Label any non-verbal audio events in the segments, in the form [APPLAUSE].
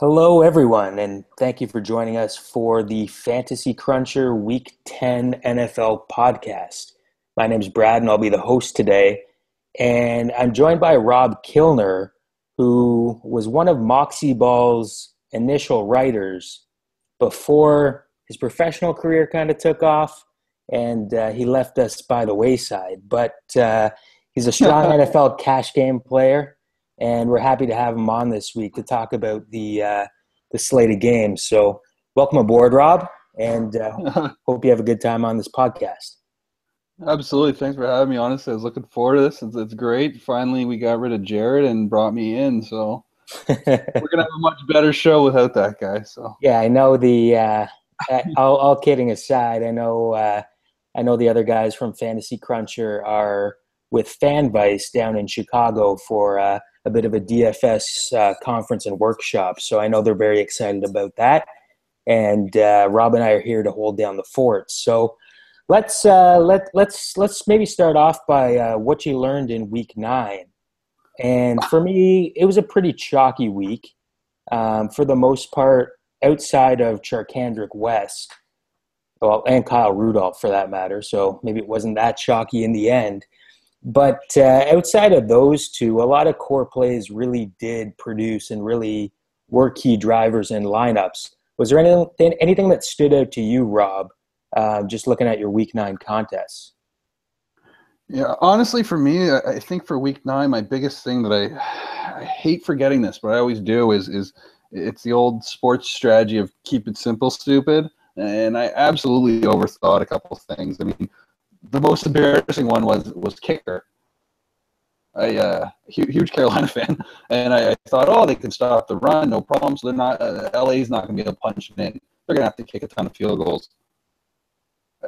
Hello, everyone, and thank you for joining us for the Fantasy Cruncher Week 10 NFL podcast. My name is Brad, and I'll be the host today. And I'm joined by Rob Kilner, who was one of Moxie Ball's initial writers before his professional career kind of took off, and uh, he left us by the wayside. But uh, he's a strong [LAUGHS] NFL cash game player and we're happy to have him on this week to talk about the uh, the slate of games. So, welcome aboard, Rob, and uh, [LAUGHS] hope you have a good time on this podcast. Absolutely, thanks for having me. Honestly, I was looking forward to this. It's, it's great. Finally, we got rid of Jared and brought me in, so [LAUGHS] we're gonna have a much better show without that guy. So yeah, I know the. Uh, all, all, kidding aside, I know. Uh, I know the other guys from Fantasy Cruncher are with FanVice down in Chicago for uh, a bit of a DFS uh, conference and workshop. So I know they're very excited about that. And uh, Rob and I are here to hold down the fort. So let's uh, let let's let's maybe start off by uh, what you learned in week nine. And for me, it was a pretty chalky week. Um, for the most part, outside of Charcandrick West, well, and Kyle Rudolph for that matter. So maybe it wasn't that chalky in the end. But uh, outside of those two, a lot of core plays really did produce and really were key drivers in lineups. Was there anything, anything that stood out to you, Rob, uh, just looking at your week nine contests? Yeah, honestly, for me, I think for week nine, my biggest thing that I I hate forgetting this, but I always do is is it's the old sports strategy of keep it simple, stupid. And I absolutely overthought a couple things. I mean, the most embarrassing one was was kicker. I uh, huge Carolina [LAUGHS] fan, and I, I, thought, oh, they can stop the run, no problem. So they're not. Uh, LA's not going to be able to punch it in. They're going to have to kick a ton of field goals.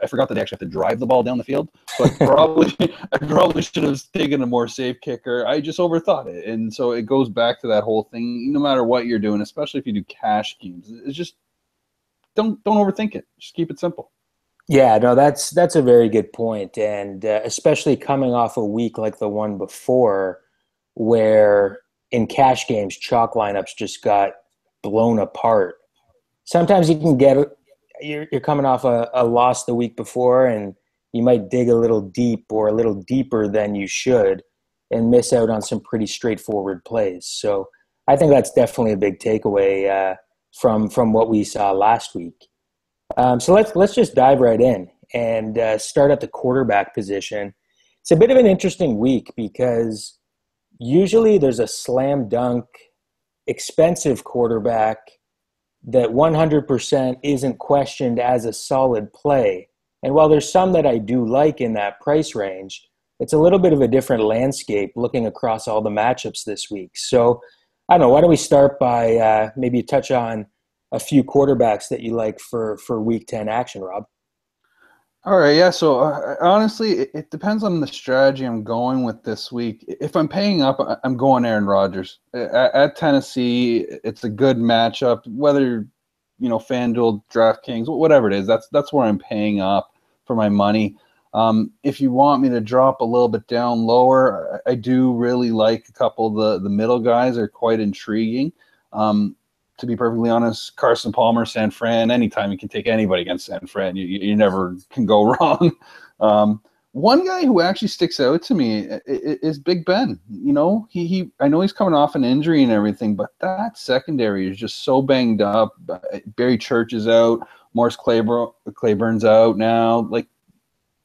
I forgot that they actually have to drive the ball down the field. So [LAUGHS] I probably, I probably should have taken a more safe kicker. I just overthought it, and so it goes back to that whole thing. No matter what you're doing, especially if you do cash games, it's just don't don't overthink it. Just keep it simple. Yeah, no, that's that's a very good point, and uh, especially coming off a week like the one before, where in cash games chalk lineups just got blown apart. Sometimes you can get you're, you're coming off a, a loss the week before, and you might dig a little deep or a little deeper than you should, and miss out on some pretty straightforward plays. So I think that's definitely a big takeaway uh, from from what we saw last week. Um, so let's let's just dive right in and uh, start at the quarterback position. It's a bit of an interesting week because usually there's a slam dunk, expensive quarterback that 100% isn't questioned as a solid play. And while there's some that I do like in that price range, it's a little bit of a different landscape looking across all the matchups this week. So I don't know. Why don't we start by uh, maybe touch on a few quarterbacks that you like for for Week Ten action, Rob. All right, yeah. So uh, honestly, it, it, depends on the strategy I'm going with this week. If I'm paying up, I'm going Aaron Rodgers at, at Tennessee. It's a good matchup. Whether you know FanDuel, DraftKings, whatever it is, that's that's where I'm paying up for my money. Um, if you want me to drop a little bit down lower, I, I do really like a couple of the the middle guys are quite intriguing. Um, to be perfectly honest, Carson Palmer, San Fran, anytime you can take anybody against San Fran, you, you never can go [LAUGHS] wrong. Um, one guy who actually sticks out to me is Big Ben. You know, he, he I know he's coming off an injury and everything, but that secondary is just so banged up. Barry Church is out, Morris Claiborne, Claiborne's out now. Like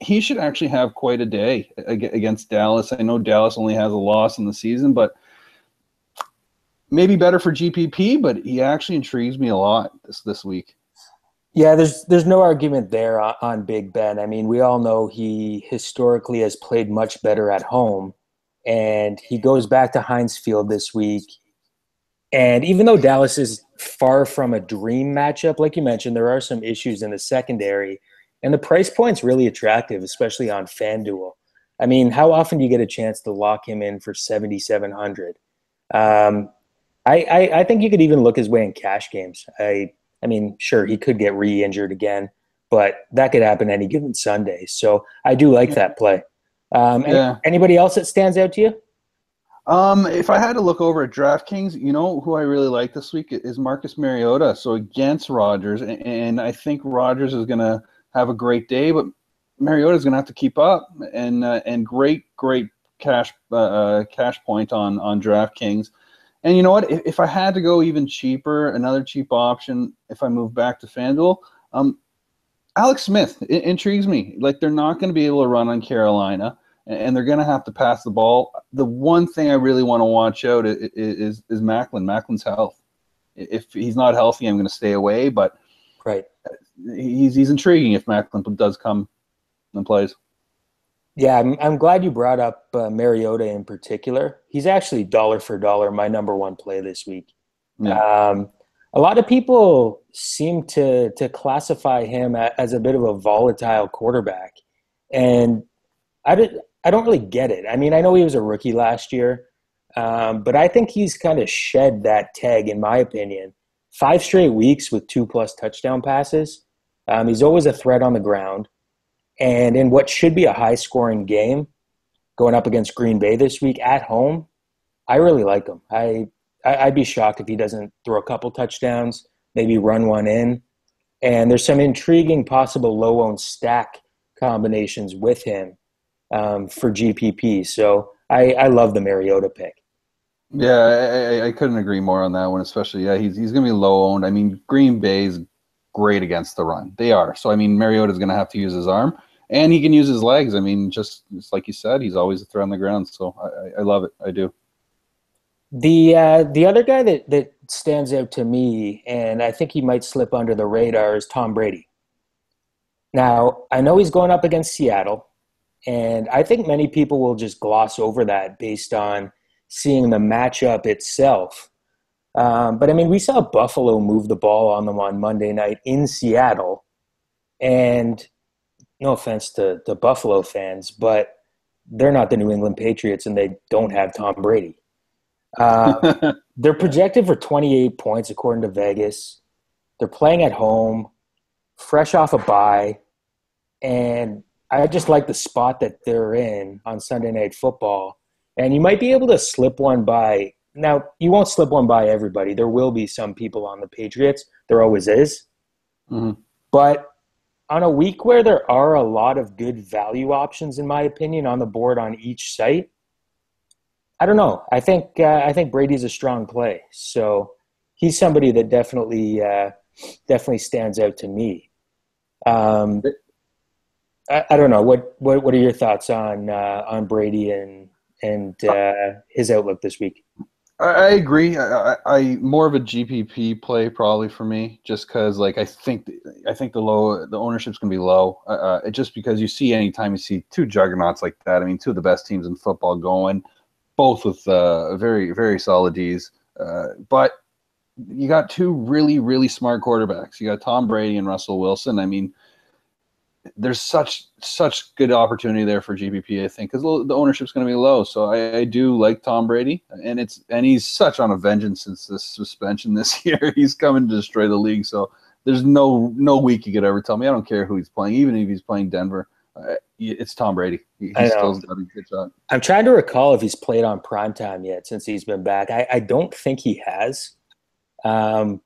he should actually have quite a day against Dallas. I know Dallas only has a loss in the season, but – maybe better for GPP, but he actually intrigues me a lot this this week. Yeah, there's there's no argument there on, on Big Ben. I mean, we all know he historically has played much better at home, and he goes back to Heinz Field this week. And even though Dallas is far from a dream matchup, like you mentioned, there are some issues in the secondary, and the price point's really attractive, especially on FanDuel. I mean, how often do you get a chance to lock him in for seventy seven hundred? Um, I, I, I think you could even look his way in cash games. I I mean, sure, he could get re-injured again, but that could happen any given Sunday. So I do like that play. Um, yeah. Anybody else that stands out to you? Um, if I had to look over at DraftKings, you know who I really like this week is Marcus Mariota. So against Rodgers, and I think Rodgers is going to have a great day, but Mariota is going to have to keep up. And uh, and great, great cash uh, uh, cash point on on DraftKings. And you know what? If, if, I had to go even cheaper, another cheap option, if I move back to FanDuel, um, Alex Smith it, intrigues me. Like they're not going to be able to run on Carolina and they're going to have to pass the ball. The one thing I really want to watch out is is, is Maclin. Maclin's health. If he's not healthy, I'm going to stay away. But right, he's he's intriguing if Maclin does come and plays. Yeah, I'm, I'm glad you brought up uh, Mariota in particular. He's actually dollar for dollar my number one play this week. Yeah. Um, a lot of people seem to to classify him as a bit of a volatile quarterback, and I did, I don't really get it. I mean, I know he was a rookie last year, um, but I think he's kind of shed that tag, in my opinion. Five straight weeks with two plus touchdown passes. Um, he's always a threat on the ground. And in what should be a high scoring game, going up against Green Bay this week at home, I really like him. I, I would be shocked if he doesn't throw a couple touchdowns, maybe run one in. And there's some intriguing possible low owned stack combinations with him um, for GPP. So I, I love the Mariota pick. Yeah, I, I, couldn't agree more on that one. Especially, yeah, he's he's going to be low owned. I mean, Green Bay's great against the run. They are. So I mean, Mariota's going to have to use his arm, and he can use his legs. I mean, just, just like you said, he's always a threat on the ground. So I, I love it. I do. The uh, the other guy that that stands out to me, and I think he might slip under the radar, is Tom Brady. Now I know he's going up against Seattle, and I think many people will just gloss over that based on seeing the matchup itself. Um, but I mean, we saw Buffalo move the ball on them on Monday night in Seattle. And no offense to the Buffalo fans, but they're not the New England Patriots and they don't have Tom Brady. Uh, [LAUGHS] they're projected for 28 points according to Vegas. They're playing at home, fresh off a bye. And I just like the spot that they're in on Sunday Night Football, and you might be able to slip one by. Now you won't slip one by everybody. There will be some people on the Patriots. There always is, mm-hmm. but on a week where there are a lot of good value options, in my opinion, on the board on each site, I don't know. I think uh, I think Brady's a strong play, so he's somebody that definitely uh, definitely stands out to me. Um, I, I, don't know what, what what are your thoughts on uh, on Brady and and uh, his outlook this week. I agree. I, I, more of a GPP play probably for me, just because like I think I think the low the ownership's gonna be low. Uh, uh just because you see anytime you see two juggernauts like that. I mean, two of the best teams in football going, both with uh, very very solid D's. Uh, but you got two really really smart quarterbacks. You got Tom Brady and Russell Wilson. I mean, there's such such good opportunity there for GPP, I think, because the ownership's going to be low. So I, I, do like Tom Brady, and it's and he's such on a vengeance since this suspension this [LAUGHS] year. he's coming to destroy the league. So there's no no week you could ever tell me. I don't care who he's playing, even if he's playing Denver. Uh, it's Tom Brady. He, he still's got a good shot. I'm trying to recall if he's played on prime time yet since he's been back. I, I don't think he has. Um,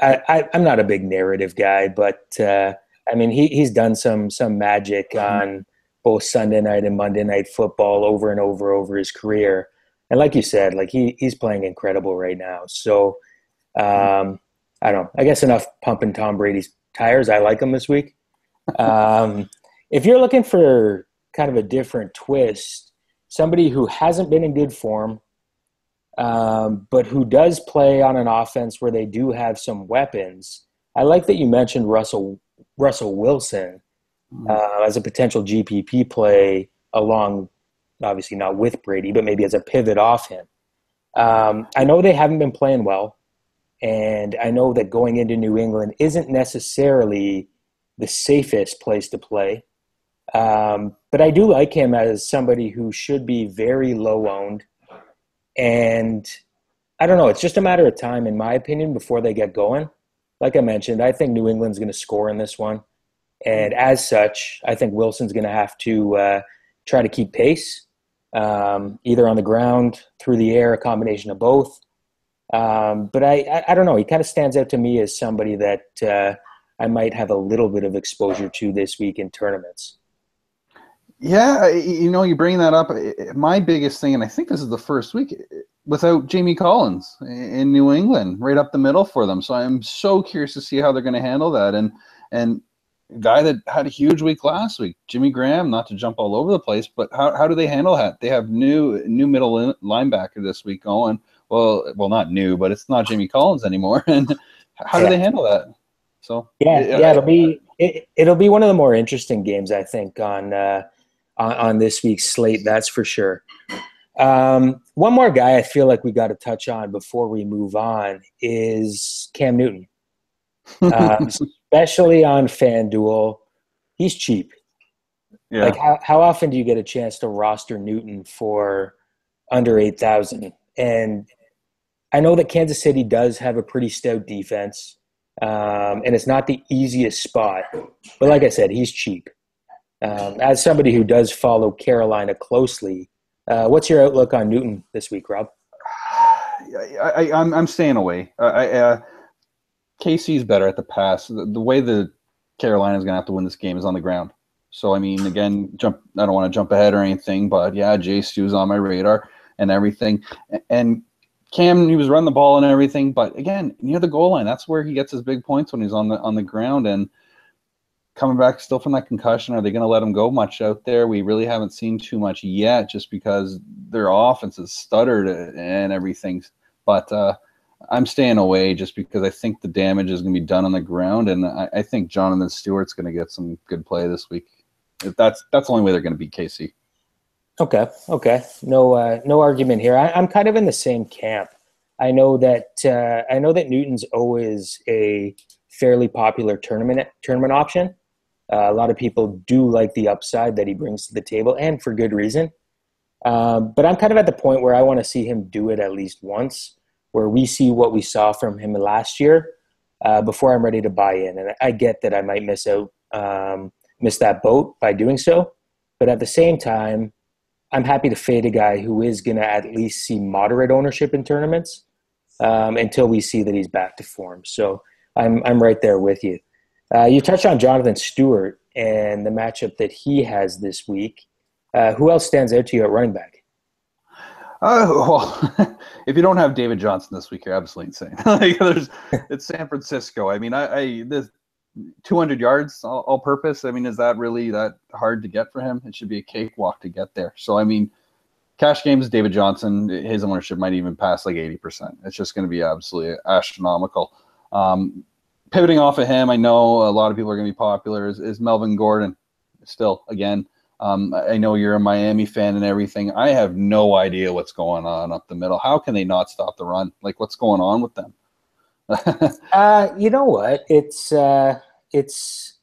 I, I, am not a big narrative guy, but uh, I mean, he he's done some some magic on both Sunday night and Monday night football over and over over his career. And like you said, like he he's playing incredible right now. So um, I don't know. I guess enough pumping Tom Brady's tires. I like him this week. [LAUGHS] Um, if you're looking for kind of a different twist, somebody who hasn't been in good form, um, but who does play on an offense where they do have some weapons. I like that you mentioned Russell Russell Wilson mm-hmm. uh, as a potential GPP play along, obviously not with Brady, but maybe as a pivot off him. Um, I know they haven't been playing well, and I know that going into New England isn't necessarily the safest place to play. Um, but I do like him as somebody who should be very low owned. And I don't know, it's just a matter of time, in my opinion, before they get going like I mentioned, I think New England's going to score in this one. And as such, I think Wilson's going to have to uh, try to keep pace. um, either on the ground, through the air, a combination of both. Um, but I, I, I, don't know. He kind of stands out to me as somebody that uh, I might have a little bit of exposure to this week in tournaments. Yeah, you know, you bring that up. My biggest thing, and I think this is the first week without Jamie Collins in New England, right up the middle for them. So I'm so curious to see how they're going to handle that. And and guy that had a huge week last week, Jimmy Graham. Not to jump all over the place, but how how do they handle that? They have new new middle linebacker this week going. Well, well, not new, but it's not Jamie Collins anymore. [LAUGHS] And how do they handle that? So yeah, yeah, it'll be it, will be one of the more interesting games I think on. Uh, on, on this week's slate. That's for sure. Um, one more guy I feel like we got to touch on before we move on is Cam Newton, um, [LAUGHS] especially on FanDuel. He's cheap. Yeah. Like how, how often do you get a chance to roster Newton for under eight thousand? And I know that Kansas City does have a pretty stout defense, um, and it's not the easiest spot. But like I said, he's cheap. Um, as somebody who does follow Carolina closely, uh, what's your outlook on Newton this week, Rob? I, am I'm, I'm staying away. I, uh, KC's better at the pass. The, the way the Carolina is going to have to win this game is on the ground. So I mean, again, jump. I don't want to jump ahead or anything, but yeah, Jay Stu's on my radar and everything. And Cam, he was running the ball and everything, but again, near the goal line, that's where he gets his big points when he's on the on the ground. And coming back still from that concussion? Are they going to let him go much out there? We really haven't seen too much yet, just because their offense has stuttered and everything. But uh, I'm staying away just because I think the damage is going to be done on the ground, and I, I think Jonathan Stewart's going to get some good play this week. If that's that's the only way they're going to beat KC. Okay, okay, no uh, no argument here. I, am kind of in the same camp. I know that uh, I know that Newton's always a fairly popular tournament tournament option. Uh, a lot of people do like the upside that he brings to the table, and for good reason. Um, but I'm kind of at the point where I want to see him do it at least once, where we see what we saw from him last year uh, before I'm ready to buy in. And I get that I might miss out, um, miss that boat by doing so. But at the same time, I'm happy to fade a guy who is going to at least see moderate ownership in tournaments um, until we see that he's back to form. So I'm I'm right there with you. Uh, you touched on Jonathan Stewart and the matchup that he has this week. Uh, who else stands out to you at running back? Uh, well, [LAUGHS] if you don't have David Johnson this week, you're absolutely insane. [LAUGHS] like, there's, it's San Francisco. I mean, I, I this 200 yards all, all, purpose. I mean, is that really that hard to get for him? It should be a cakewalk to get there. So, I mean, cash games, David Johnson, his ownership might even pass like 80%. It's just going to be absolutely astronomical. Um, pivoting off of him, I know a lot of people are going to be popular. Is, is Melvin Gordon still again? Um, I know you're a Miami fan and everything. I have no idea what's going on up the middle. How can they not stop the run? Like, what's going on with them? [LAUGHS] uh, you know what? It's uh, it's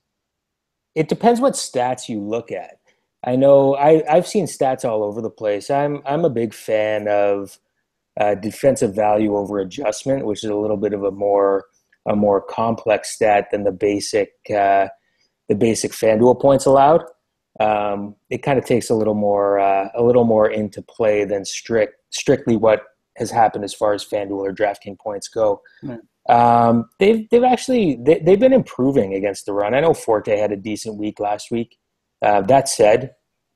it depends what stats you look at. I know I, I've seen stats all over the place. I'm I'm a big fan of uh, defensive value over adjustment, which is a little bit of a more a more complex stat than the basic uh, the basic FanDuel points allowed. Um, it kind of takes a little more uh, a little more into play than strict strictly what has happened as far as FanDuel or DraftKings points go. Mm. Um, they've they've actually they, have been improving against the run. I know Forte had a decent week last week. Uh, that said,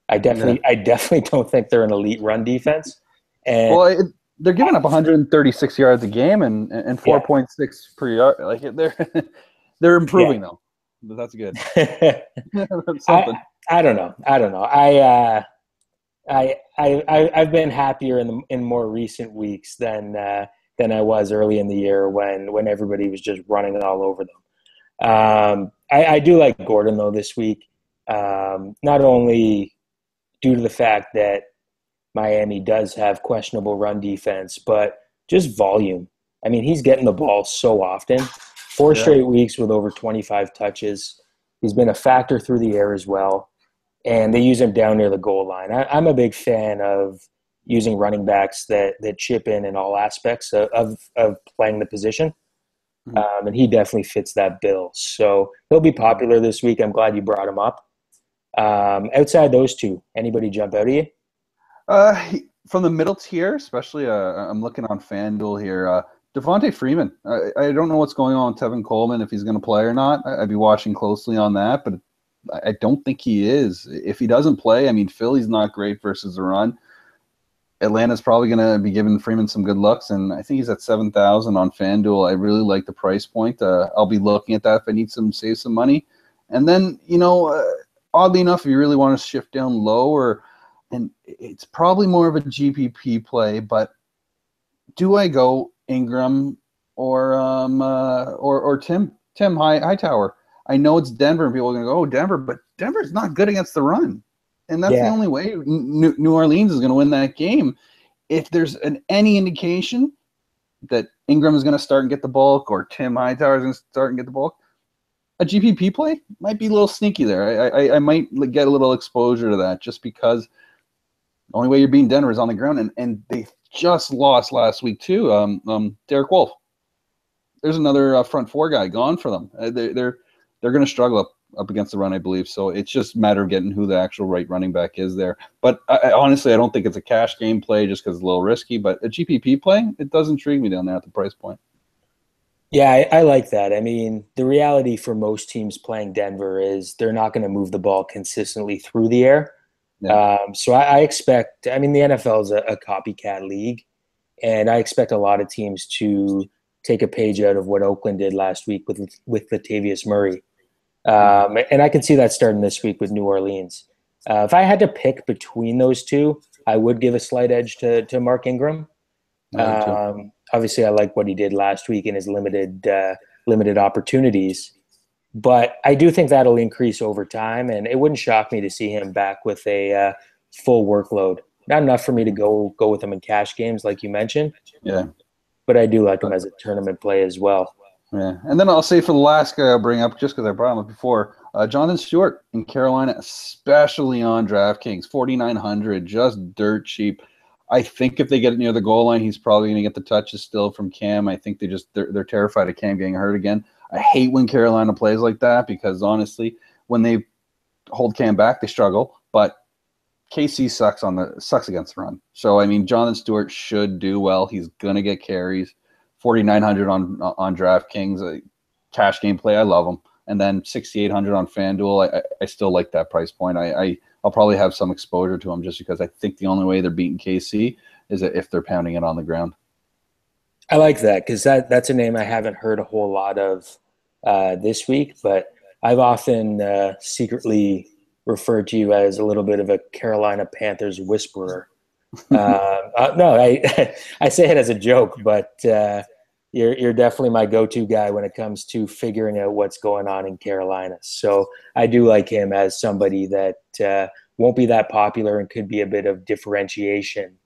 I definitely yeah. I definitely [LAUGHS] don't think they're an elite run defense. And well, it, they're giving up 136 yards a game and and 4.6 yeah. per yard. Like [LAUGHS] they're they're improving yeah. though. But that's good. [LAUGHS] [LAUGHS] that's I, I don't know. I don't know. I uh, I I I've been happier in the in more recent weeks than uh, than I was early in the year when when everybody was just running all over them. Um, I, I do like Gordon though this week. Um, not only due to the fact that Miami does have questionable run defense, but just volume. I mean, he's getting the ball so often. Four yeah. straight weeks with over 25 touches. He's been a factor through the air as well. And they use him down near the goal line. I, am a big fan of using running backs that, that chip in in all aspects of, of, of playing the position. Mm-hmm. Um, and he definitely fits that bill. So he'll be popular this week. I'm glad you brought him up. Um, outside those two, anybody jump out of you? Uh, from the middle tier, especially, uh, I'm looking on FanDuel here. Uh, Devonta Freeman. I, I don't know what's going on with Tevin Coleman if he's going to play or not. I, would be watching closely on that, but I don't think he is. If he doesn't play, I mean, Philly's not great versus the run. Atlanta's probably going to be giving Freeman some good looks, and I think he's at seven thousand on FanDuel. I really like the price point. Uh, I'll be looking at that if I need some save some money. And then you know, uh, oddly enough, if you really want to shift down lower, and it's probably more of a GPP play, but do I go Ingram or um uh, or or Tim Tim High Hightower? I know it's Denver, and people are going to go, "Oh, Denver," but Denver's not good against the run and that's yeah. the only way New, New Orleans is going to win that game. If there's an, any indication that Ingram is going to start and get the bulk, or Tim Hightower is going to start and get the bulk, a GPP play might be a little sneaky there. I, I, I might get a little exposure to that just because the only way you're beating Denver is on the ground, and, and they just lost last week too. Um, um, Derek Wolfe. There's another uh, front four guy gone for them. Uh, they, they're they're going to struggle up up against the run, I believe. So it's just a matter of getting who the actual right running back is there. But I, I, honestly, I don't think it's a cash game play just because it's a little risky. But a GPP play, it does intrigue me down there at the price point. Yeah, I, I like that. I mean, the reality for most teams playing Denver is they're not going to move the ball consistently through the air. Yeah. Um, so I, I, expect. I mean, the NFL is a, a copycat league, and I expect a lot of teams to take a page out of what Oakland did last week with with Latavius Murray um, and I can see that starting this week with New Orleans. Uh, if I had to pick between those two, I would give a slight edge to, to Mark Ingram. Um, obviously, I like what he did last week in his limited uh, limited opportunities, but I do think that'll increase over time, and it wouldn't shock me to see him back with a uh, full workload. Not enough for me to go go with him in cash games, like you mentioned. Yeah, but I do like him as a tournament play as well. Yeah, and then I'll say for the last guy I'll bring up, just because I brought him up before, uh, Jonathan Stewart in Carolina, especially on DraftKings, forty nine hundred, just dirt cheap. I think if they get it near the goal line, he's probably going to get the touches still from Cam. I think they just they're, they're terrified of Cam getting hurt again. I hate when Carolina plays like that because honestly, when they hold Cam back, they struggle. But KC sucks on the sucks against the run. So I mean, Jonathan Stewart should do well. He's gonna get carries. 4900 on on DraftKings, uh, cash game play. I love him. And then 6800 on FanDuel. I, I still like that price point. I, I I'll probably have some exposure to them just because I think the only way they're beating KC is if they're pounding it on the ground. I like that because that that's a name I haven't heard a whole lot of uh, this week, but I've often uh, secretly referred to you as a little bit of a Carolina Panthers whisperer. uh, [LAUGHS] uh, no, I [LAUGHS] I say it as a joke, but uh, you're you're definitely my go-to guy when it comes to figuring out what's going on in Carolina. So I do like him as somebody that uh, won't be that popular and could be a bit of differentiation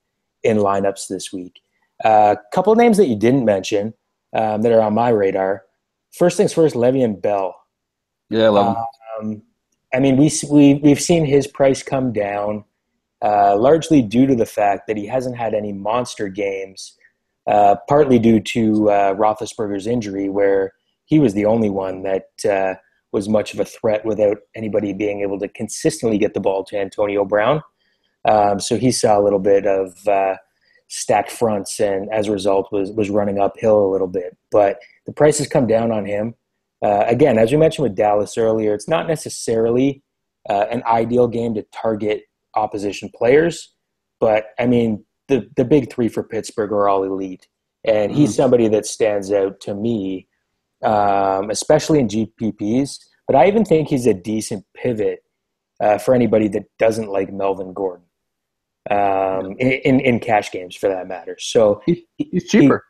in lineups this week. A uh, couple of names that you didn't mention um, that are on my radar. First things first, Le'Veon Bell. Yeah, I love him. Um, I mean, we we we've seen his price come down, uh, largely due to the fact that he hasn't had any monster games uh, partly due to uh, Roethlisberger's injury, where he was the only one that uh, was much of a threat without anybody being able to consistently get the ball to Antonio Brown. Um, so he saw a little bit of uh, stacked fronts, and as a result, was was running uphill a little bit. But the price has come down on him. Uh, again, as we mentioned with Dallas earlier, it's not necessarily uh, an ideal game to target opposition players, but I mean, the the big three for Pittsburgh are all elite, and he's mm-hmm. somebody that stands out to me, um, especially in GPPs. But I even think he's a decent pivot uh, for anybody that doesn't like Melvin Gordon um, in, in, in cash games, for that matter. So he, he's cheaper.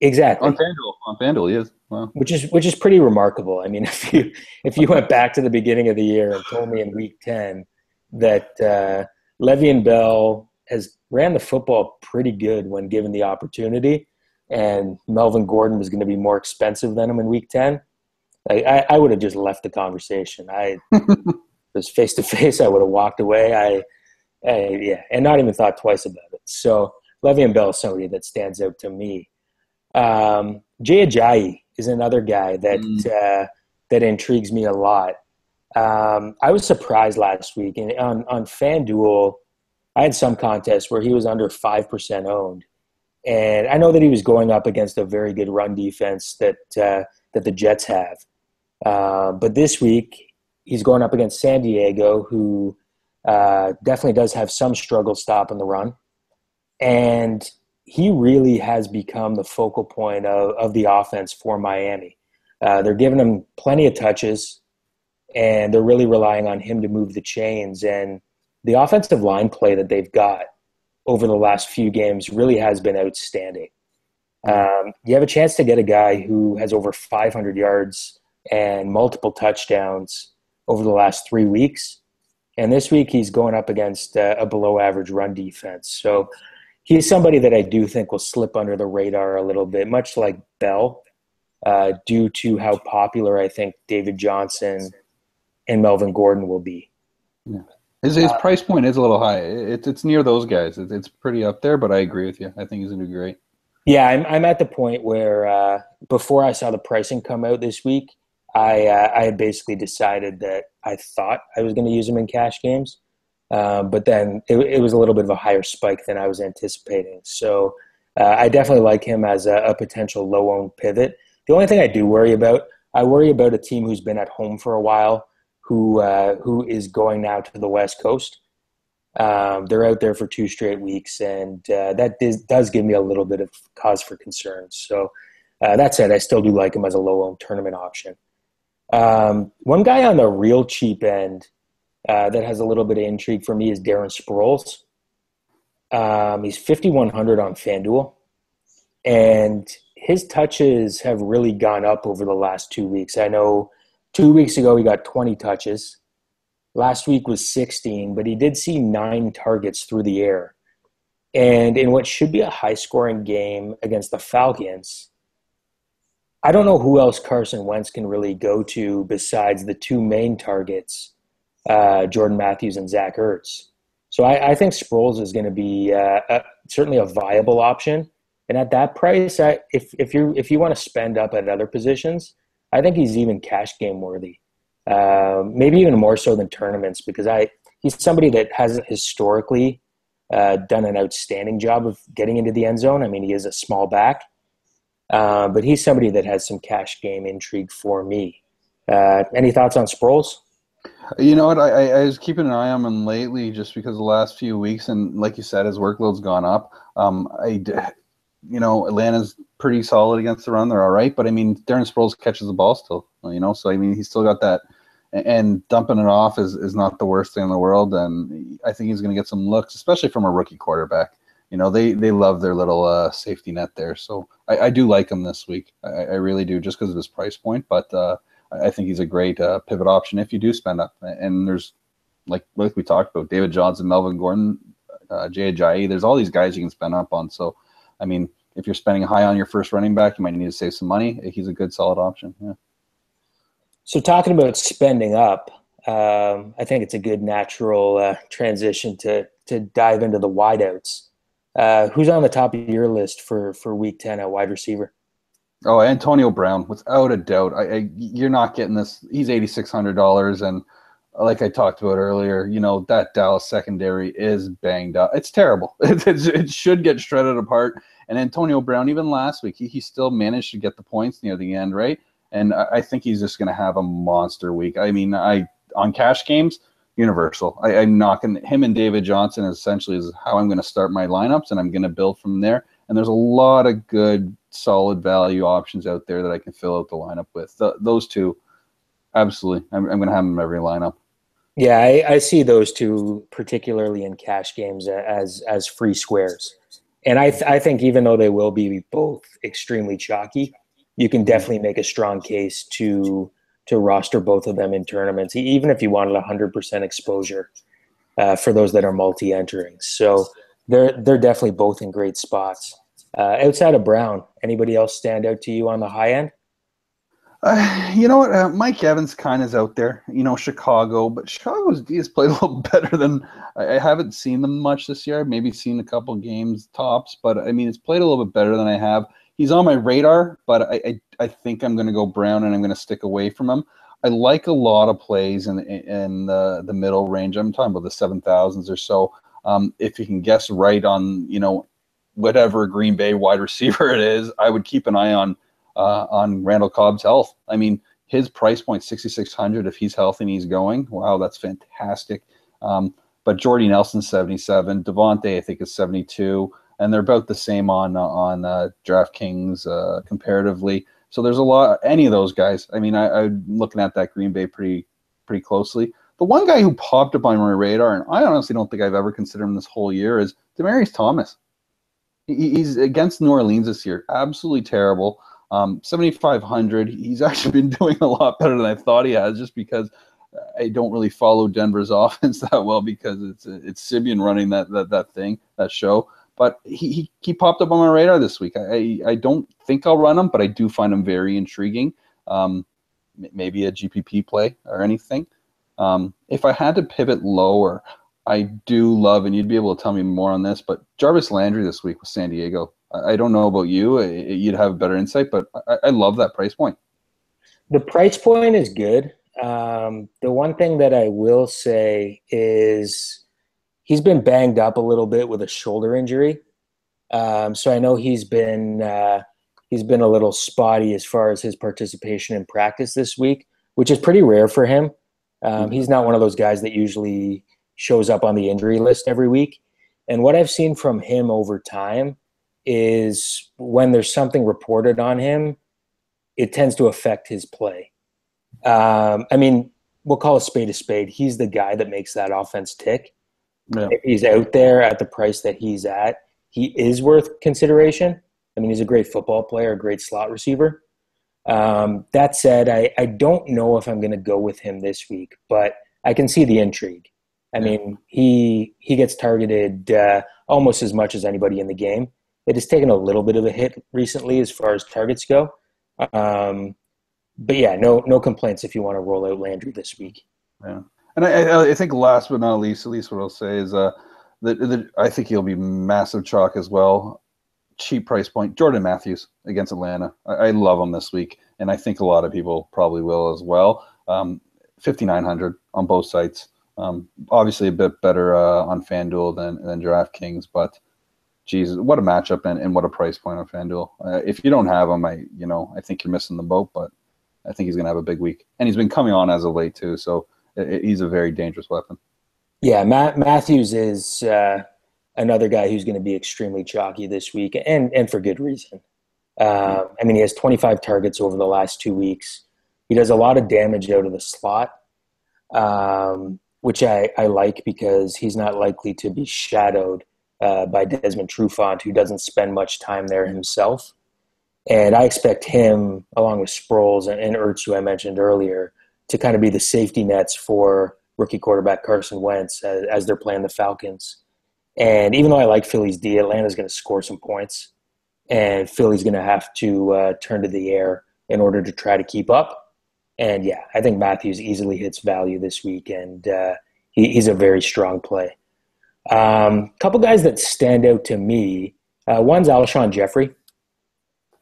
Exactly on FanDuel. On FanDuel, he is. Wow. Which is which is pretty remarkable. I mean, [LAUGHS] if you if you went back to the beginning of the year and told me in Week Ten that uh, Le'Veon Bell has ran the football pretty good when given the opportunity, and Melvin Gordon was going to be more expensive than him in Week Ten. I, I, I would have just left the conversation. I [LAUGHS] was face to face. I would have walked away. I, I, yeah, and not even thought twice about it. So Le'Veon Bell is somebody that stands out to me. Um, Jay Ajayi is another guy that mm. uh, that intrigues me a lot. Um, I was surprised last week, and on on FanDuel, I had some contests where he was under 5% owned. And I know that he was going up against a very good run defense that, uh, that the Jets have. Uh, but this week, he's going up against San Diego, who uh, definitely does have some struggle stopping the run. And he really has become the focal point of, of the offense for Miami. Uh, they're giving him plenty of touches, and they're really relying on him to move the chains. And the offensive line play that they've got over the last few games really has been outstanding. Um, you have a chance to get a guy who has over 500 yards and multiple touchdowns over the last three weeks. And this week he's going up against uh, a below average run defense. So he's somebody that I do think will slip under the radar a little bit, much like Bell, uh, due to how popular I think David Johnson and Melvin Gordon will be. Yeah. His, his uh, price point is a little high. It's it's near those guys. It's, it's pretty up there, but I agree with you. I think he's going to do great. Yeah, I'm I'm at the point where uh, before I saw the pricing come out this week, I uh, I had basically decided that I thought I was going to use him in cash games, uh, but then it, it, was a little bit of a higher spike than I was anticipating. So uh, I definitely like him as a, a potential low owned pivot. The only thing I do worry about, I worry about a team who's been at home for a while, who uh, who is going now to the West Coast. Um, they're out there for two straight weeks, and uh, that does, does, give me a little bit of cause for concern. So uh, that said, I still do like him as a low owned tournament option. Um, one guy on the real cheap end uh, that has a little bit of intrigue for me is Darren Sproles. Um, he's 5,100 on FanDuel, and his touches have really gone up over the last two weeks. I know two weeks ago he got 20 touches. Last week was 16, but he did see nine targets through the air. And in what should be a high scoring game against the Falcons, I don't know who else Carson Wentz can really go to besides the two main targets, uh, Jordan Matthews and Zach Ertz. So I, I think Sproles is going to be uh, a, certainly a viable option. And at that price, I, if if you if you want to spend up at other positions, I think he's even cash game worthy. Uh, maybe even more so than tournaments because I he's somebody that hasn't historically uh, done an outstanding job of getting into the end zone. I mean, he is a small back, uh, but he's somebody that has some cash game intrigue for me. Uh, any thoughts on Sproles? You know what? I, I, was keeping an eye on him lately just because the last few weeks, and like you said, his workload's gone up. Um, I, you know, Atlanta's pretty solid against the run; they're all right. But I mean, Darren Sproles catches the ball still, you know. So I mean, he's still got that, and dumping it off is is not the worst thing in the world. And I think he's going to get some looks, especially from a rookie quarterback you know they they love their little uh, safety net there. So I, I, do like him this week. I, I really do, just because of his price point. But uh, I think he's a great uh, pivot option if you do spend up. And there's like like we talked about David Johnson, Melvin Gordon, uh, Jay Ajayi. There's all these guys you can spend up on. So I mean, if you're spending high on your first running back, you might need to save some money. He's a good solid option. Yeah. So talking about spending up, um, I think it's a good natural uh, transition to to dive into the wideouts. Uh, who's on the top of your list for for Week Ten at wide receiver? Oh, Antonio Brown, without a doubt. I, I you're not getting this. He's eighty six hundred dollars, and like I talked about earlier, you know that Dallas secondary is banged up. It's terrible. [LAUGHS] It, it, it should get shredded apart. And Antonio Brown, even last week, he, he still managed to get the points near the end, right? And I, I think he's just going to have a monster week. I mean, I on cash games, universal. I, am not going him and David Johnson essentially is how I'm going to start my lineups, and I'm going to build from there. And there's a lot of good, solid value options out there that I can fill out the lineup with. The, those two, absolutely, I'm, I'm going to have them every lineup. Yeah, I, I, see those two particularly in cash games as as free squares, and I th- I think even though they will be both extremely chalky, you can definitely make a strong case to to roster both of them in tournaments, even if you wanted 100% exposure uh, for those that are multi-entering. So they're they're definitely both in great spots. Uh, outside of Brown, anybody else stand out to you on the high end? Uh, you know what? Uh, Mike Evans kind of is out there. You know, Chicago, but Chicago's D has played a little [LAUGHS] better than I, I haven't seen them much this year. Maybe seen a couple games tops, but I mean, it's played a little bit better than I have he's on my radar, but I, I, I think I'm going to go Brown and I'm going to stick away from him. I like a lot of plays in in the, the middle range. I'm talking about the seven thousands or so. Um, if you can guess right on, you know, whatever Green Bay wide [LAUGHS] receiver it is, I would keep an eye on uh, on Randall Cobb's health. I mean, his price point sixty six hundred. If he's healthy and he's going, wow, that's fantastic. Um, but Jordy Nelson seventy seven, Davante I think is seventy two, and they're about the same on uh, on uh, DraftKings uh, comparatively. So there's a lot. Any of those guys. I mean, I, I'm looking at that Green Bay pretty pretty closely. The one guy who popped up on my radar, and I honestly don't think I've ever considered him this whole year, is Demaryius Thomas. He's against New Orleans this year. Absolutely terrible. Um, 7,500. He's [LAUGHS] actually been doing a lot better than I thought he has, just because I don't really follow Denver's [LAUGHS] offense that well because it's it's Siemian running that that, that thing that show. But he, he, he popped up on my radar this week. I, I don't think I'll run him, but I do find him very intriguing. Um, maybe a GPP play or anything. Um, if I had to pivot lower, I do love, and you'd be able to tell me more on this, but Jarvis Landry this week with San Diego. I, don't know about you; you'd have a better insight, but I, I, love that price point. The price point is good. Um, the one thing that I will say is he's been banged up a little bit with a shoulder injury, um, so I know he's been uh, he's been a little spotty as far as his participation in practice this week, which is pretty rare for him. Um, he's not one of those guys that usually shows up on the injury list every week. And what I've seen from him over time is when there's something reported on him, it tends to affect his play. Um, I mean, we'll call a spade a spade. He's the guy that makes that offense tick. Yeah. If he's out there at the price that he's at, he is worth consideration. I mean, he's a great football player, a great slot receiver. Um, that said, I, I don't know if I'm going to go with him this week, but I can see the intrigue. I mean, he he gets targeted uh, almost as much as anybody in the game. It has taken a little bit of a hit recently as far as targets go. Um, but yeah, no no complaints if you want to roll out Landry this week. Yeah, and I, I think last but not least, at least what I'll say is uh, that, that I think he'll be massive chalk as well cheap price point. Jordan Matthews against Atlanta. I, I, love him this week, and I think a lot of people probably will as well. Um, 5,900 on both sites. Um, obviously, a bit better uh, on FanDuel than, than DraftKings, but Jesus, what a matchup and, and what a price point on FanDuel. Uh, if you don't have him, I you know I think you're missing the boat, but I think he's going to have a big week, and he's been coming on as of late too. So it, it, he's a very dangerous weapon. Yeah, Matt Matthews is. Uh another guy who's going to be extremely chalky this week, and and for good reason. Um, I mean, he has 25 targets over the last two weeks. He does a lot of damage out of the slot, um, which I, I like because he's not likely to be shadowed uh, by Desmond Trufant, who doesn't spend much time there himself. And I expect him, along with Sproles and, and Ertz, who I mentioned earlier, to kind of be the safety nets for rookie quarterback Carson Wentz as, as they're playing the Falcons. And even though I like Philly's D, Atlanta's going to score some points, and Philly's going to have to uh, turn to the air in order to try to keep up. And yeah, I think Matthews easily hits value this week, and uh, he, he's a very strong play. A um, couple guys that stand out to me. Uh, one's Alshon Jeffery.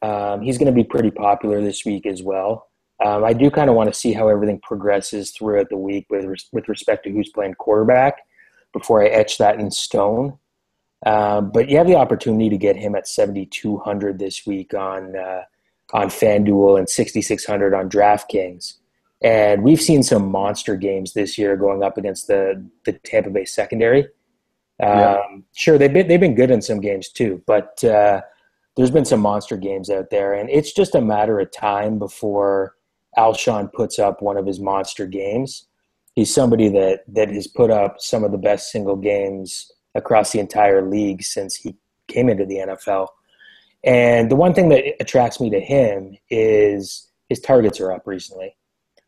Um, he's going to be pretty popular this week as well. Um, I do kind of want to see how everything progresses throughout the week with res- with respect to who's playing quarterback before I etch that in stone. Um, but you have the opportunity to get him at 7,200 this week on uh, on FanDuel and 6,600 on DraftKings. And we've seen some monster games this year going up against the the Tampa Bay secondary. Um, yeah. Sure, they've been they've been good in some games too, but uh, there's been some monster games out there, and it's just a matter of time before Alshon puts up one of his monster games he's somebody that that has put up some of the best single games across the entire league since he came into the NFL. And the one thing that attracts me to him is his targets are up recently.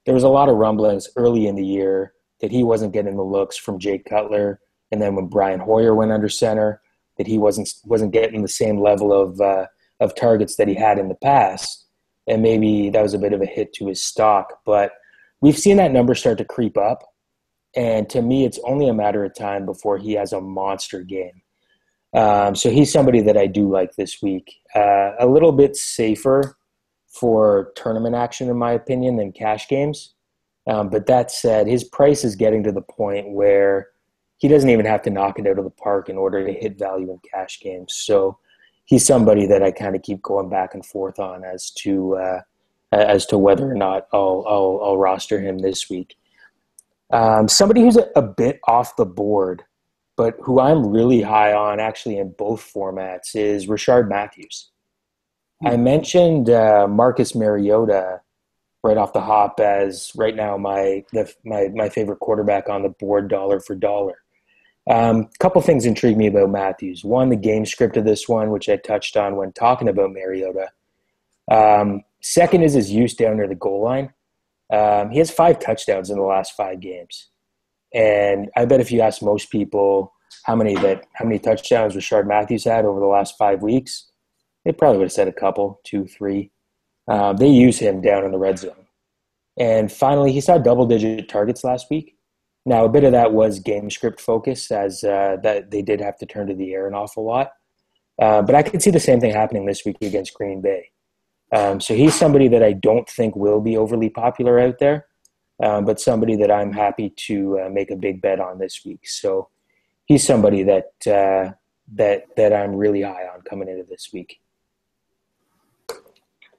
There was a lot of rumblings early in the year that he wasn't getting the looks from Jay Cutler, and then when Brian Hoyer went under center, that he wasn't wasn't getting the same level of uh, of targets that he had in the past, and maybe that was a bit of a hit to his stock. But we've seen that number start to creep up. And to me, it's only a matter of time before he has a monster game. Um, so he's somebody that I do like this week. Uh, a little bit safer for tournament action, in my opinion, than cash games. Um, but that said, his price is getting to the point where he doesn't even have to knock it out of the park in order to hit value in cash games. So he's somebody that I kind of keep going back and forth on as to uh, as to whether or not I'll, I'll, I'll roster him this week. Um, somebody who's a, a, bit off the board, but who I'm really high on actually in both formats is Rishard Matthews. I hmm. mentioned uh, Marcus Mariota right off the hop as right now my the, my my favorite quarterback on the board dollar for dollar. A um, couple things intrigue me about Matthews. One, the game script of this one, which I touched on when talking about Mariota. Um, second is his use down near the goal line. Um, he has five touchdowns in the last five games, and I bet if you ask most people how many that how many touchdowns Rishard Matthews had over the last five weeks, they probably would have said a couple, two, three. Um, they use him down in the red zone. And finally, he saw double digit targets last week. Now, a bit of that was game script focus, as uh, that they did have to turn to the air an awful lot. Uh, but I could see the same thing happening this week against Green Bay. Um, so he's somebody that I don't think will be overly popular out there, um, but somebody that I'm happy to uh, make a big bet on this week. So he's somebody that uh, that that I'm really high on coming into this week.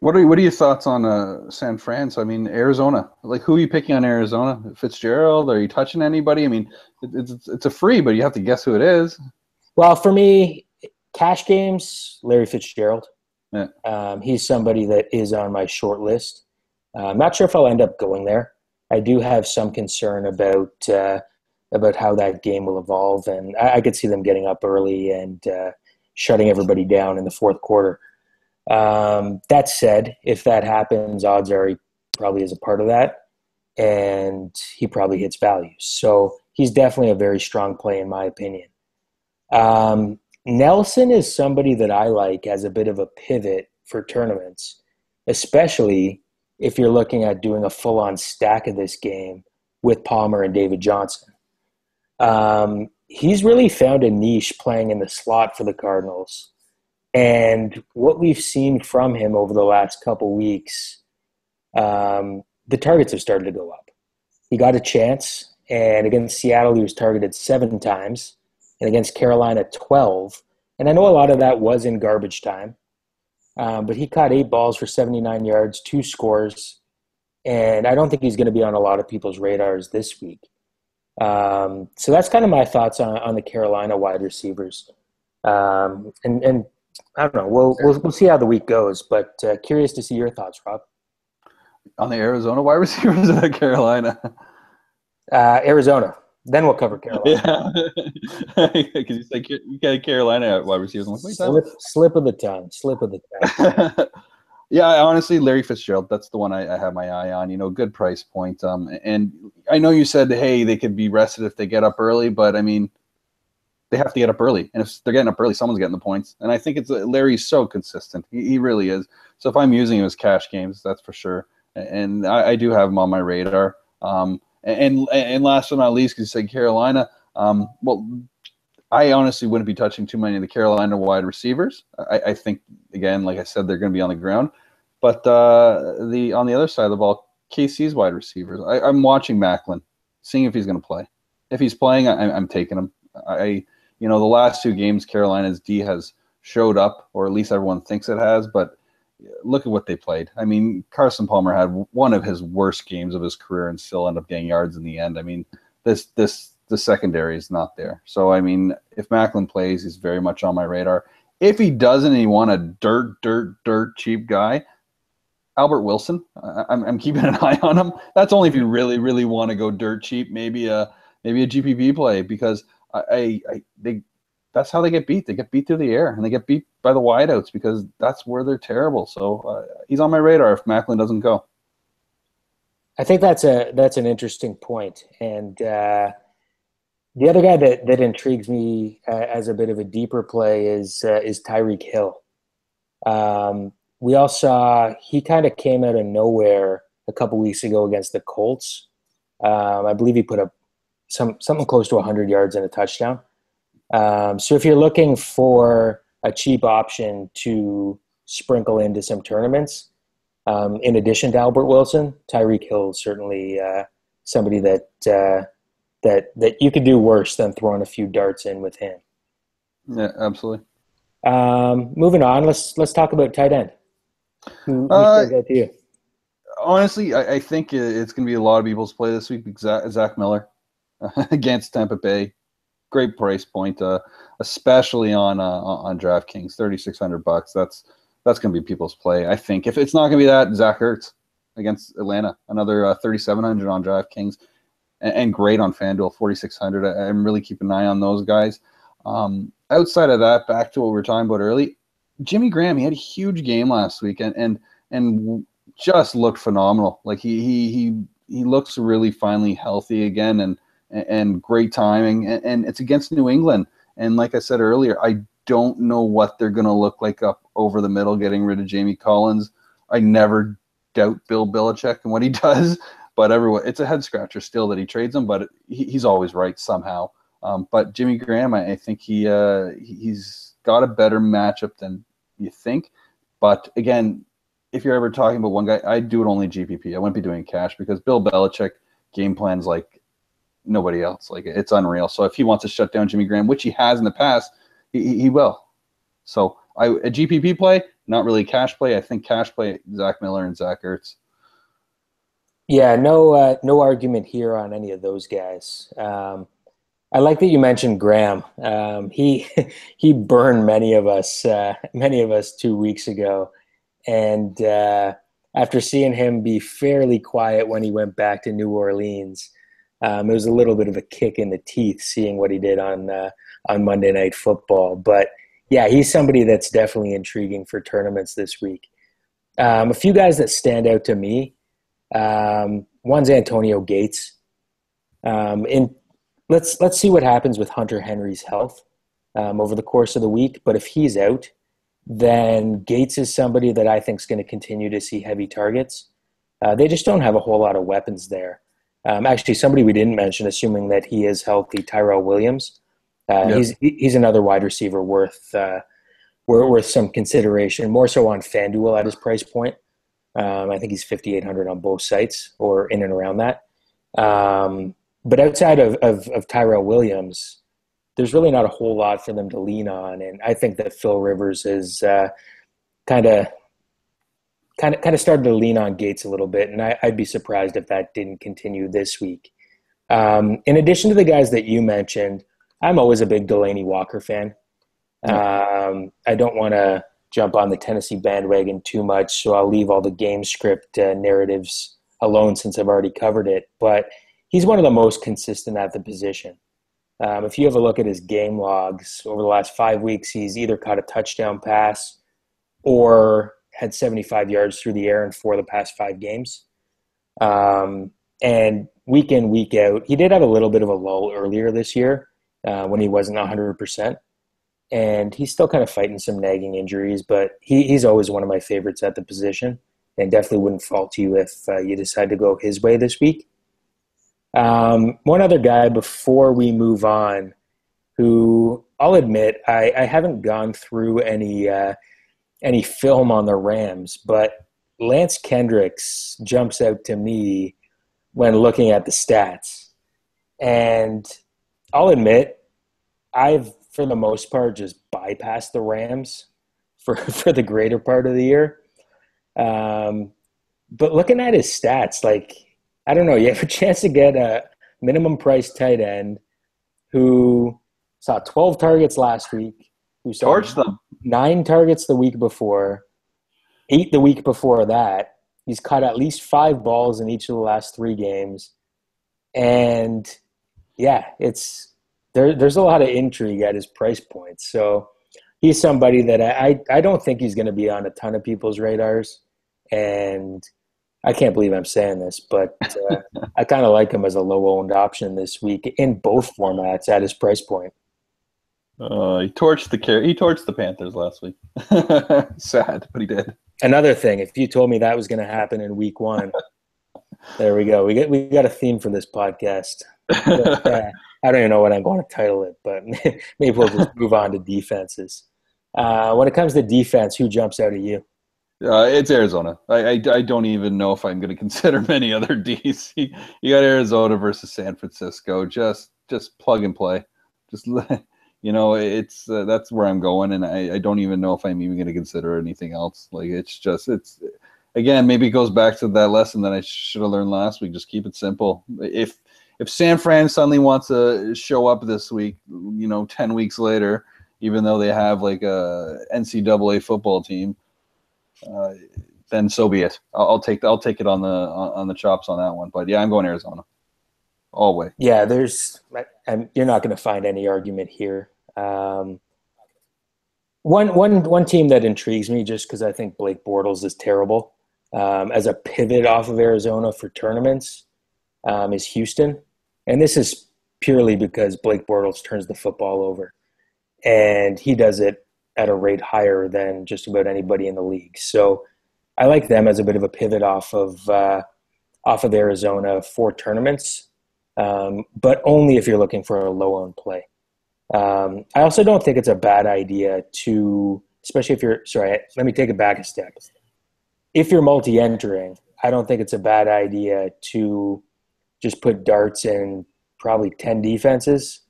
What are what are your thoughts on uh, San Fran? I mean, Arizona. Like, who are you picking on Arizona? Fitzgerald? Are you touching anybody? I mean, it, it's it's a free, but you have to guess who it is. Well, for me, cash games, Larry Fitzgerald. Yeah. Um, he's somebody that is on my short list. Uh, I'm not sure if I'll end up going there. I do have some concern about uh, about how that game will evolve, and I, I, could see them getting up early and uh, shutting everybody down in the fourth quarter. Um, that said, if that happens, odds are he probably is a part of that, and he probably hits value. So he's definitely a very strong play, in my opinion. Um, Nelson is somebody that I like as a bit of a pivot for tournaments, especially if you're looking at doing a full on stack of this game with Palmer and David Johnson. Um, he's really found a niche playing in the slot for the Cardinals. And what we've seen from him over the last couple weeks, um, the targets have started to go up. He got a chance, and against Seattle, he was targeted seven times, and against Carolina, 12. And I know a lot of that was in garbage time, um, but he caught eight balls for 79 yards, two scores, and I don't think he's going to be on a lot of people's radars this week. Um, so that's kind of my thoughts on, on the Carolina wide receivers. Um, and, and I don't know. We'll we'll, we'll see how the week goes, but uh, curious to see your thoughts, Rob. On the Arizona wide receivers [LAUGHS] the Carolina. Uh, Arizona. Then we'll cover Carolina. [LAUGHS] Yeah, because you said you got Carolina wide receivers. I'm like, Wait, slip, slip of the tongue. Slip of the tongue. [LAUGHS] yeah, honestly, Larry Fitzgerald. That's the one I, I, have my eye on. You know, good price point. Um, and I know you said, hey, they could be rested if they get up early, but I mean, they have to get up early. And if they're getting up early, someone's getting the points. And I think it's Larry's so consistent. He, he really is. So if I'm using him as cash games, that's for sure. And I, I do have him on my radar. Um, and and last but not least, because you said Carolina, um, well, I honestly wouldn't be touching too many of the Carolina wide receivers. I, I think again, like I said, they're going to be on the ground. But uh, the on the other side of the ball, KC's wide receivers. I, am watching Maclin, seeing if he's going to play. If he's playing, I, I'm taking him. I you know, the last two games, Carolina's D has showed up, or at least everyone thinks it has. But look at what they played. I mean, Carson Palmer had one of his worst games of his career and still ended up getting yards in the end. I mean, this this the secondary is not there. So I mean, if Maclin plays, he's very much on my radar. If he doesn't, and he want a dirt, dirt, dirt cheap guy, Albert Wilson. I'm, I'm keeping [LAUGHS] an eye on him. That's only if you really, really want to go dirt cheap. Maybe a maybe a GPP play because I, I, they that's how they get beat. They get beat through the air and they get beat by the wideouts because that's where they're terrible. So uh, he's on my radar if Maclin doesn't go. I think that's a that's an interesting point. And uh, the other guy that, that intrigues me uh, as a bit of a deeper play is uh, is Tyreek Hill. Um, we all saw he kind of came out of nowhere a couple weeks ago against the Colts. Um, I believe he put up some something close to 100 yards and a touchdown. Um, so if you're looking for a cheap option to sprinkle into some tournaments, um, in addition to Albert Wilson, Tyreek Hill is certainly uh, somebody that uh, that that you could do worse than throwing a few darts in with him. Yeah, absolutely. Um, moving on, let's let's talk about tight end. Who, Uh, to you? Honestly, I, I think it's going to be a lot of people's play this week. Zach, Zach Miller [LAUGHS] against Tampa Bay, great price point, uh, especially on uh, on DraftKings, thirty six hundred bucks. That's that's going to be people's play. I think if it's not going to be that, Zach Ertz against Atlanta, another uh, thirty seven hundred on DraftKings, and, and great on FanDuel, forty six hundred. I'm really keeping an eye on those guys. Um, outside of that, back to what we were talking about early, Jimmy Graham. He had a huge game last week, and and and just looked phenomenal. Like he he he he looks really finally healthy again, and and great timing. And, and it's against New England, and like I said earlier, I don't know what they're going to look like up over the middle, getting rid of Jamie Collins. I never doubt Bill Belichick and what he [LAUGHS] does, but everyone, it's a head scratcher still that he trades him, but he, he's always right somehow. Um, but Jimmy Graham, I, I think he uh, he's got a better matchup than you think. But again, if you're ever talking about one guy, I'd do it only GPP. I wouldn't be doing cash because Bill Belichick game plans like nobody else. Like it's unreal. So if he wants to shut down Jimmy Graham, which he has in the past, he, he will. So I a GPP play, not really cash play. I think cash play Zach Miller and Zach Ertz. Yeah, no, uh, no argument here on any of those guys. Um, I like that you mentioned Graham. Um, he [LAUGHS] he burned many of us, uh, many of us two weeks ago, and uh, after seeing him be fairly quiet when he went back to New Orleans, um, it was a little bit of a kick in the teeth seeing what he did on uh, on Monday Night Football. But yeah, he's somebody that's definitely intriguing for tournaments this week. Um, a few guys that stand out to me. Um, one's Antonio Gates. Um, in let's let's see what happens with Hunter Henry's health um, over the course of the week. But if he's out, then Gates is somebody that I think is going to continue to see heavy targets. Uh, they just don't have a whole lot of weapons there. Um, actually, somebody we didn't mention, assuming that he is healthy, Tyrell Williams. Uh, yep. He's he's another wide receiver worth uh, worth some consideration. More so on FanDuel at his price point. Um, I think he's fifty eight hundred on both sites or in and around that. Um, but outside of, of, of Tyrell Williams, there's really not a whole lot for them to lean on, and I think that Phil Rivers is kind of kind of kind of started to lean on Gates a little bit, and I, would be surprised if that didn't continue this week. Um, in addition to the guys that you mentioned, I'm always a big Delanie Walker fan. Um, I don't want to jump on the Tennessee bandwagon too much, so I'll leave all the game script uh, narratives alone since I've already covered it. But he's one of the most consistent at the position. Um, if you have a look at his game logs over the last five weeks, he's either caught a touchdown pass or had 75 yards through the air in four of the past five games. Um, and week in, week out, he did have a little bit of a lull earlier this year uh, when he wasn't 100%. And he's still kind of fighting some nagging injuries, but he, he's always one of my favorites at the position and definitely wouldn't fault you if uh, you decide to go his way this week. Um, one other guy before we move on, who I'll admit I, I haven't gone through any uh, any film on the Rams, but Lance Kendricks jumps out to me when looking at the stats, and I'll admit I've for the most part just bypassed the Rams for [LAUGHS] for the greater part of the year. Um, but looking at his stats, like I don't know, you have a [LAUGHS] chance to get a minimum price tight end who saw 12 targets last week, who saw Torch them. Nine targets the week before, eight the week before that. He's caught at least five balls in each of the last three games. And yeah, it's there, there's a lot of intrigue at his price point. So he's somebody that I, I don't think he's going to be on a ton of people's radars. And I can't believe I'm saying this, but uh, [LAUGHS] I kind of like him as a low owned option this week in both formats at his price point. Uh, he torched the he torched the Panthers last week. [LAUGHS] Sad, but he did. Another thing, if you told me that was going to happen in week one, [LAUGHS] there we go. We get we got a theme for this podcast. [LAUGHS] But, uh, I don't even know what I'm going to title it, but maybe we'll just move on to defenses. Uh, when it comes to defense, who jumps out at you? Uh, it's Arizona. I, I, I don't even know if I'm going to consider many other D's. you got Arizona versus San Francisco. Just just plug and play. Just you know, it's uh, that's where I'm going, and I, I don't even know if I'm even going to consider anything else. Like it's just it's again maybe it goes back to that lesson that I should have learned last week. Just keep it simple. If if San Fran suddenly wants to show up this week, you know, ten weeks later, even though they have like a NCAA football team, uh, then so be it. I'll, I'll, take I'll take it on the on the chops on that one. But yeah, I'm going Arizona all way. Yeah, there's you're not going to find any argument here. Um, one one one team that intrigues me just because I think Blake Bortles is terrible um, as a pivot off of Arizona for tournaments um, is Houston, and this is purely because Blake Bortles turns the football over, and he does it at a rate higher than just about anybody in the league. So I like them as a bit of a pivot off of uh, off of Arizona for tournaments, um, but only if you're looking for a low owned play. Um, I also don't think it's a bad idea to, especially if you're sorry. Let me take it back a step. If you're multi entering, I don't think it's a bad idea to just put darts in probably ten defenses,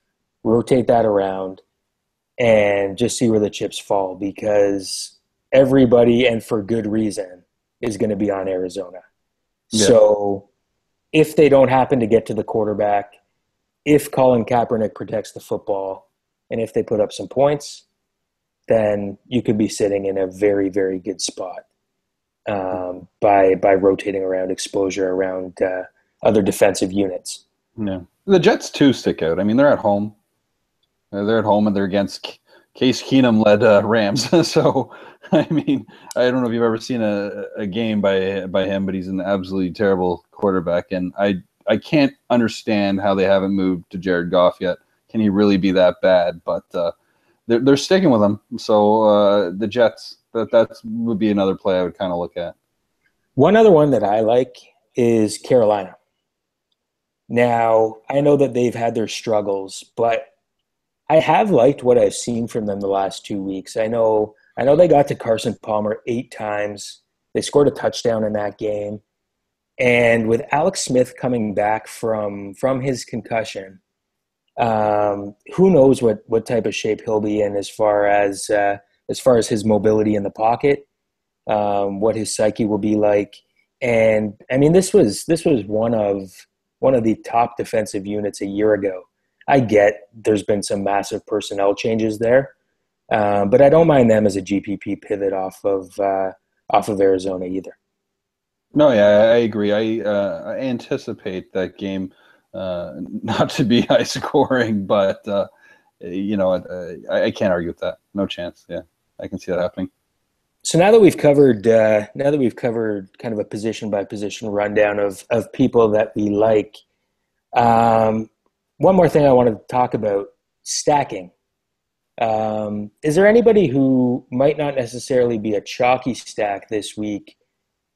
rotate that around, and just see where the chips fall because everybody, and for good reason, is going to be on Arizona. Yeah. So if they don't happen to get to the quarterback, if Colin Kaepernick protects the football, and if they put up some points, then you could be sitting in a very, very good spot um, by by rotating around exposure around uh, other defensive units. Yeah, the Jets too stick out. I mean, they're at home. They're at home and they're against Case Keenum led uh, Rams. [LAUGHS] so, I mean, I don't know if you've ever seen a, a game by by him, but he's an absolutely terrible quarterback, and I I can't understand how they haven't moved to Jared Goff yet. Can he really be that bad? But uh, they're they're sticking with him. So uh, the Jets that that would be another play I would kind of look at. One other one that I like is Carolina. Now I know that they've had their struggles, but I have liked what I've seen from them the last two weeks. I know I know they got to Carson Palmer eight times. They scored a touchdown in that game. And with Alex Smith coming back from from his concussion, um, who knows what what type of shape he'll be in as far as uh, as far as his mobility in the pocket, um, what his psyche will be like. And I mean, this was this was one of one of the top defensive units a year ago. I get there's been some massive personnel changes there, um, but I don't mind them as a GPP pivot off of uh, off of Arizona either. No, yeah, I agree. I, uh, I anticipate that game uh, [LAUGHS] not to be [LAUGHS] high scoring, but uh, you know, uh, I, I, can't argue with that. No chance. Yeah, I can see that happening. So now that we've covered, uh, now that we've covered kind of a position by position rundown of of people that we like, um, one more thing I wanted to talk about stacking. Um, is there anybody who might not necessarily be a chalky stack this week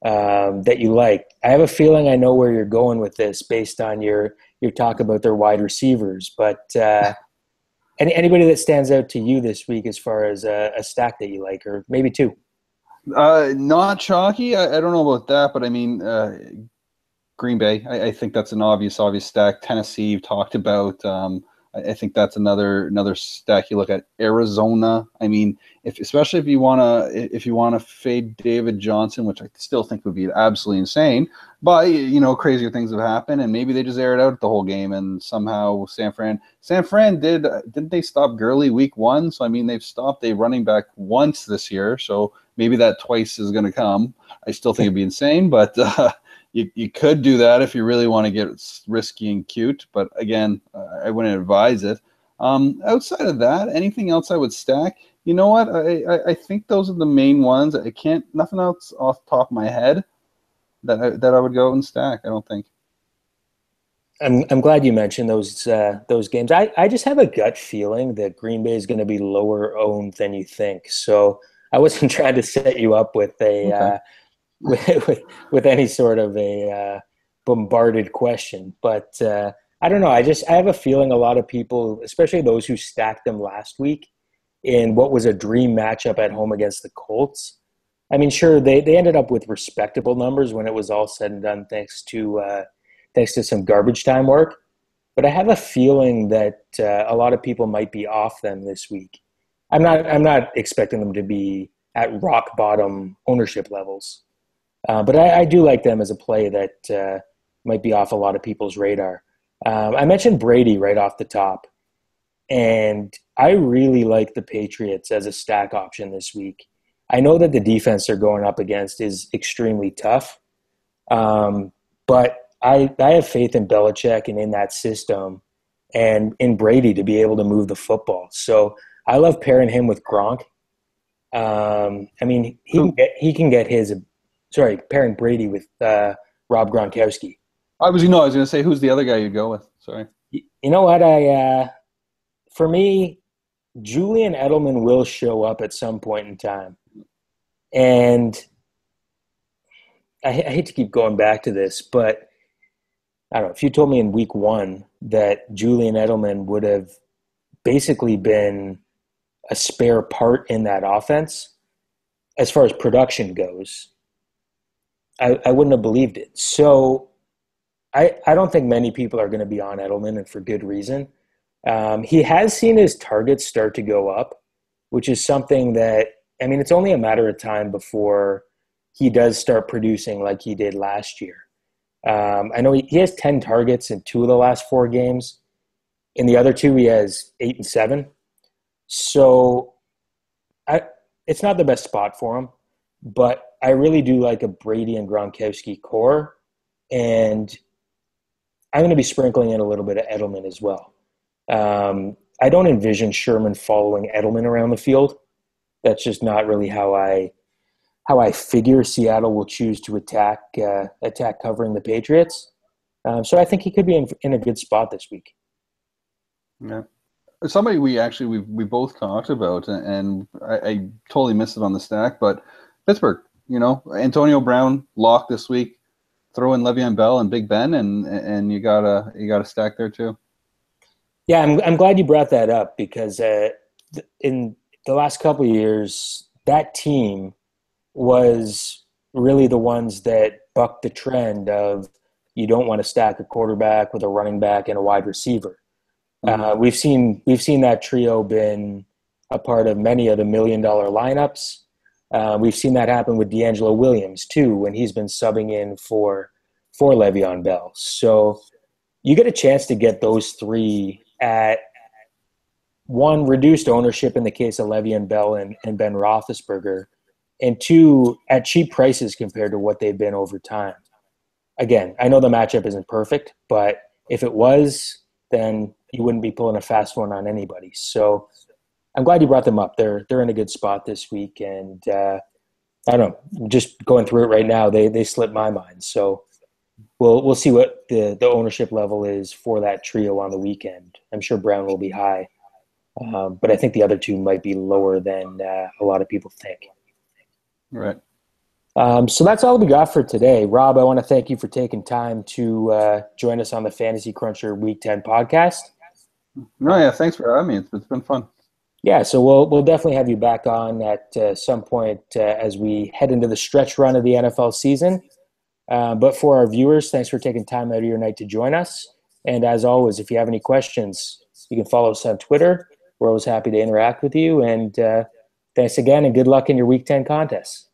um, that you like? I have a feeling I know where you're going with this based on your your talk about their wide receivers, but uh, [LAUGHS] any, anybody that stands out to you this week as far as a, a stack that you like, or maybe two? Uh, not chalky. I, I, don't know about that, but I mean, uh, Green Bay. I, I, think that's an obvious, obvious stack. Tennessee, you've talked about. Um, I, I, think that's another another stack. You look at Arizona. I mean, if especially if you want to if you want to fade David Johnson, which I still think would be absolutely insane. But you know, crazier things have happened, and maybe they just aired out the whole game, and somehow San Fran San Fran did didn't they stop Gurley week one? So I mean, they've stopped a running back once this year. So maybe that twice is going to come. I still think it'd be insane, but. [LAUGHS] Uh, you, you could do that if you really want to get risky and cute, but again, uh, I wouldn't advise it. Um, outside of that, anything else I would stack? You know what? I, I, I, think those are the main ones. I can't nothing else off the top of my head that I, that I would go and stack. I don't think. I'm I'm glad you mentioned those uh, those games. I, I just have a gut feeling that Green Bay is going to be lower owned than you think. So I wasn't [LAUGHS] trying to set you up with a. Okay. Uh, [LAUGHS] with, with, with any sort of a uh, bombarded question. But uh, I don't know. I just I have a feeling a lot of people, especially those who stacked them last week in what was a dream matchup at home against the Colts. I mean, sure, they, they ended up with respectable numbers when it was all said and done, thanks to uh, thanks to some garbage time work. But I have a feeling that uh, a lot of people might be off them this week. I'm not I'm not expecting them to be at rock bottom ownership levels, uh, but I, I, do like them as a play that uh, might be off a lot of people's radar. Um, I mentioned Brady right off the top, and I really like the Patriots as a stack option this week. I know that the defense they're going up against is extremely tough, um, but I I have faith in Belichick and in that system, and in Brady to be able to move the football. So I love pairing him with Gronk. Um, I mean, he can get, he can get his. Sorry, pairing Brady with uh, Rob Gronkowski. I was, you know, I was going to say who's the other guy you'd go with. Sorry. You know what? I uh, for me, Julian Edelman will show up at some point in time, and I, I hate to keep going back to this, but I don't know if you told me in week one that Julian Edelman would have basically been a spare part in that offense as far as production goes, I, I wouldn't have believed it. So I, I don't think many people are going to be on Edelman, and for good reason. Um, he has seen his targets start to go up, which is something that, I mean, it's only a matter of time before he does start producing like he did last year. Um, I know he, he has 10 targets in two of the last four games. In the other two, he has eight and seven. So I, it's not the best spot for him, but I really do like a Brady and Gronkowski core. And I'm going to be sprinkling in a little bit of Edelman as well. Um, I don't envision Sherman following Edelman around the field. That's just not really how I how I figure Seattle will choose to attack uh, attack covering the Patriots. Um, so I think he could be in, in a good spot this week. Yeah somebody we actually we we both talked about, and I, I, totally missed it on the stack. But Pittsburgh, you know, Antonio Brown lock this week. Throw in Le'Veon Bell and Big Ben, and and you got a you got a stack there too. Yeah, I'm I'm glad you brought that up because uh, in the last couple years, that team was really the ones that bucked the trend of you don't want to stack a quarterback with a running back and a wide receiver. Mm-hmm. Uh, we've seen we've seen that trio been a part of many of the million dollar lineups. Uh, we've seen that happen with DeAngelo Williams too when he's been subbing in for for Le'Veon Bell. So you get a chance to get those three at one reduced ownership in the case of Le'Veon Bell and, and Ben Roethlisberger, and two at cheap prices compared to what they've been over time. Again, I know the matchup isn't perfect, but if it was, then you wouldn't be pulling a fast one on anybody. So I'm glad you brought them up. They're they're in a good spot this week, and uh, I don't know. Just going through it right now, they they slipped my mind. So we'll we'll see what the the ownership level is for that trio on the weekend. I'm sure Brown will be high, um, but I think the other two might be lower than uh, a lot of people think. Right. Um, so that's all we got for today. Rob, I want to thank you for taking time to uh, join us on the Fantasy Cruncher Week 10 podcast. No, yeah, thanks for having me. It's, it's been fun. Yeah, so we'll we'll definitely have you back on at uh, some point uh, as we head into the stretch run of the NFL season. Uh, but for our viewers, thanks for taking time out of your night to join us. And as always, if you have any questions, you can follow us on Twitter. We're always happy to interact with you. And uh, thanks again, and good luck in your Week 10 contests.